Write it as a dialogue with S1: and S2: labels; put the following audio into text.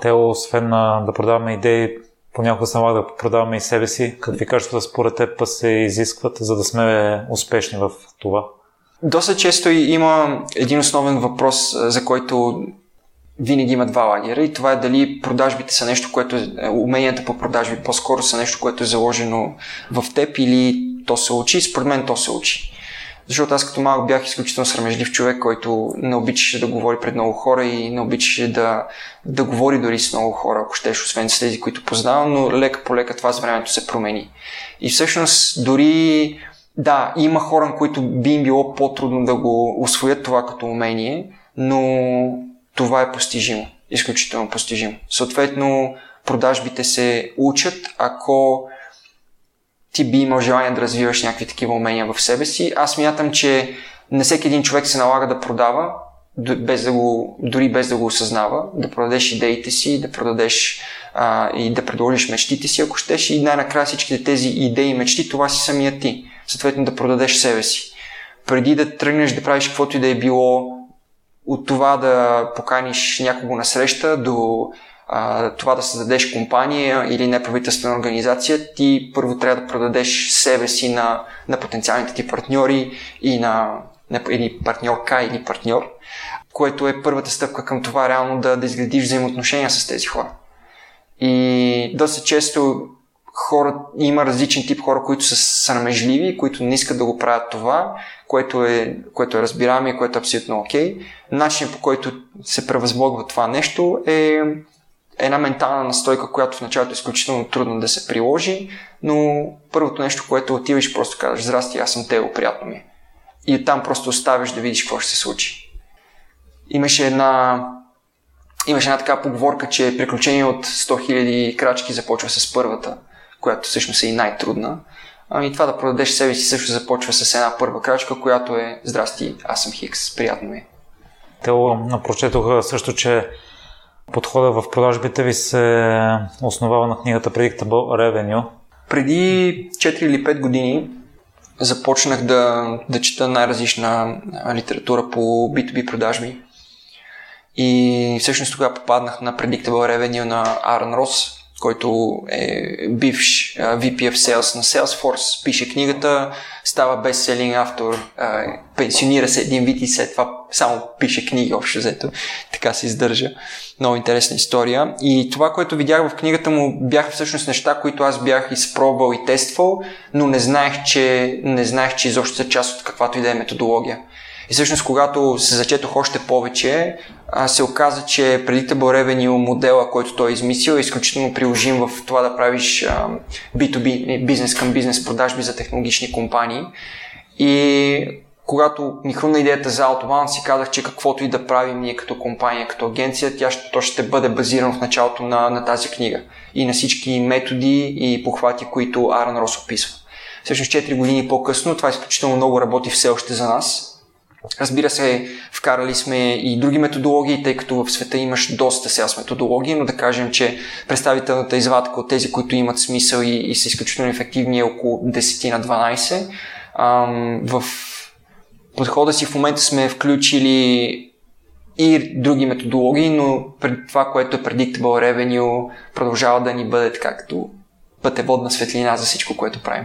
S1: Те, освен да продаваме идеи, понякога се налага да продаваме и себе си. Какви качества според теб се изискват, за да сме успешни в това?
S2: Доста често има един основен въпрос, за който винаги има два лагера и това е дали продажбите са нещо, което е, уменията по продажби по-скоро са нещо, което е заложено в теб или то се учи. Според мен то се учи. Защото аз като малък бях изключително срамежлив човек, който не обичаше да говори пред много хора и не обичаше да, да говори дори с много хора, ако щеш, освен с тези, които познавам, но лека по лека това с времето се промени. И всъщност дори да, има хора, на които би им било по-трудно да го освоят това като умение, но това е постижимо. Изключително постижимо. Съответно, продажбите се учат, ако ти би имал желание да развиваш някакви такива умения в себе си. Аз мятам, че не всеки един човек се налага да продава, без да го, дори без да го осъзнава, да продадеш идеите си, да продадеш а, и да предложиш мечтите си, ако щеш, и най-накрая всичките тези идеи и мечти, това си самия ти. Съответно да продадеш себе си. Преди да тръгнеш да правиш каквото и да е било, от това да поканиш някого на среща до това да създадеш компания или неправителствена организация, ти първо трябва да продадеш себе си на, на потенциалните ти партньори и на, на или партньорка или партньор, което е първата стъпка към това реално да, да изградиш взаимоотношения с тези хора. И доста често хора, има различен тип хора, които са срамежливи, които не искат да го правят това, което е, което е разбираемо и което е абсолютно окей. Okay. Начинът по който се превъзбогва това нещо е една ментална настойка, която в началото е изключително трудно да се приложи, но първото нещо, което отиваш, просто казваш, здрасти, аз съм Тео, приятно ми. Е». И оттам просто оставиш да видиш какво ще се случи. Имаше една имаше една така поговорка, че приключение от 100 000 крачки започва с първата, която всъщност е и най-трудна. Ами това да продадеш себе си също започва с една първа крачка, която е Здрасти, аз съм Хикс, приятно ми. Е».
S1: Тео, прочетох също, че подхода в продажбите ви се основава на книгата Predictable Revenue.
S2: Преди 4 или 5 години започнах да, да чета най-различна литература по B2B продажби. И всъщност тогава попаднах на Predictable Revenue на Аарон Рос, който е бивш VP of Sales на Salesforce, пише книгата, става бестселинг автор, пенсионира се един вид и след това само пише книги общо взето. Така се издържа. Много интересна история. И това, което видях в книгата му, бяха всъщност неща, които аз бях изпробвал и тествал, но не знаех, че, не знаех, че изобщо са част от каквато и да е методология. И всъщност, когато се зачетох още повече, се оказа, че Predictable Revenue модела, който той е измислил, е изключително приложим в това да правиш B2B, бизнес към бизнес продажби за технологични компании. И когато ми хрумна идеята за Autobahn, си казах, че каквото и да правим ние като компания, като агенция, тя ще, то ще бъде базирано в началото на, на тази книга и на всички методи и похвати, които Аран Рос описва. Всъщност 4 години по-късно това изключително много работи все още за нас Разбира се, вкарали сме и други методологии, тъй като в света имаш доста селс методологии, но да кажем, че представителната извадка от тези, които имат смисъл и, и са изключително ефективни е около 10 на 12. Ам, в подхода си в момента сме включили и други методологии, но това, което е Predictable Revenue, продължава да ни бъде така като пътеводна светлина за всичко, което правим.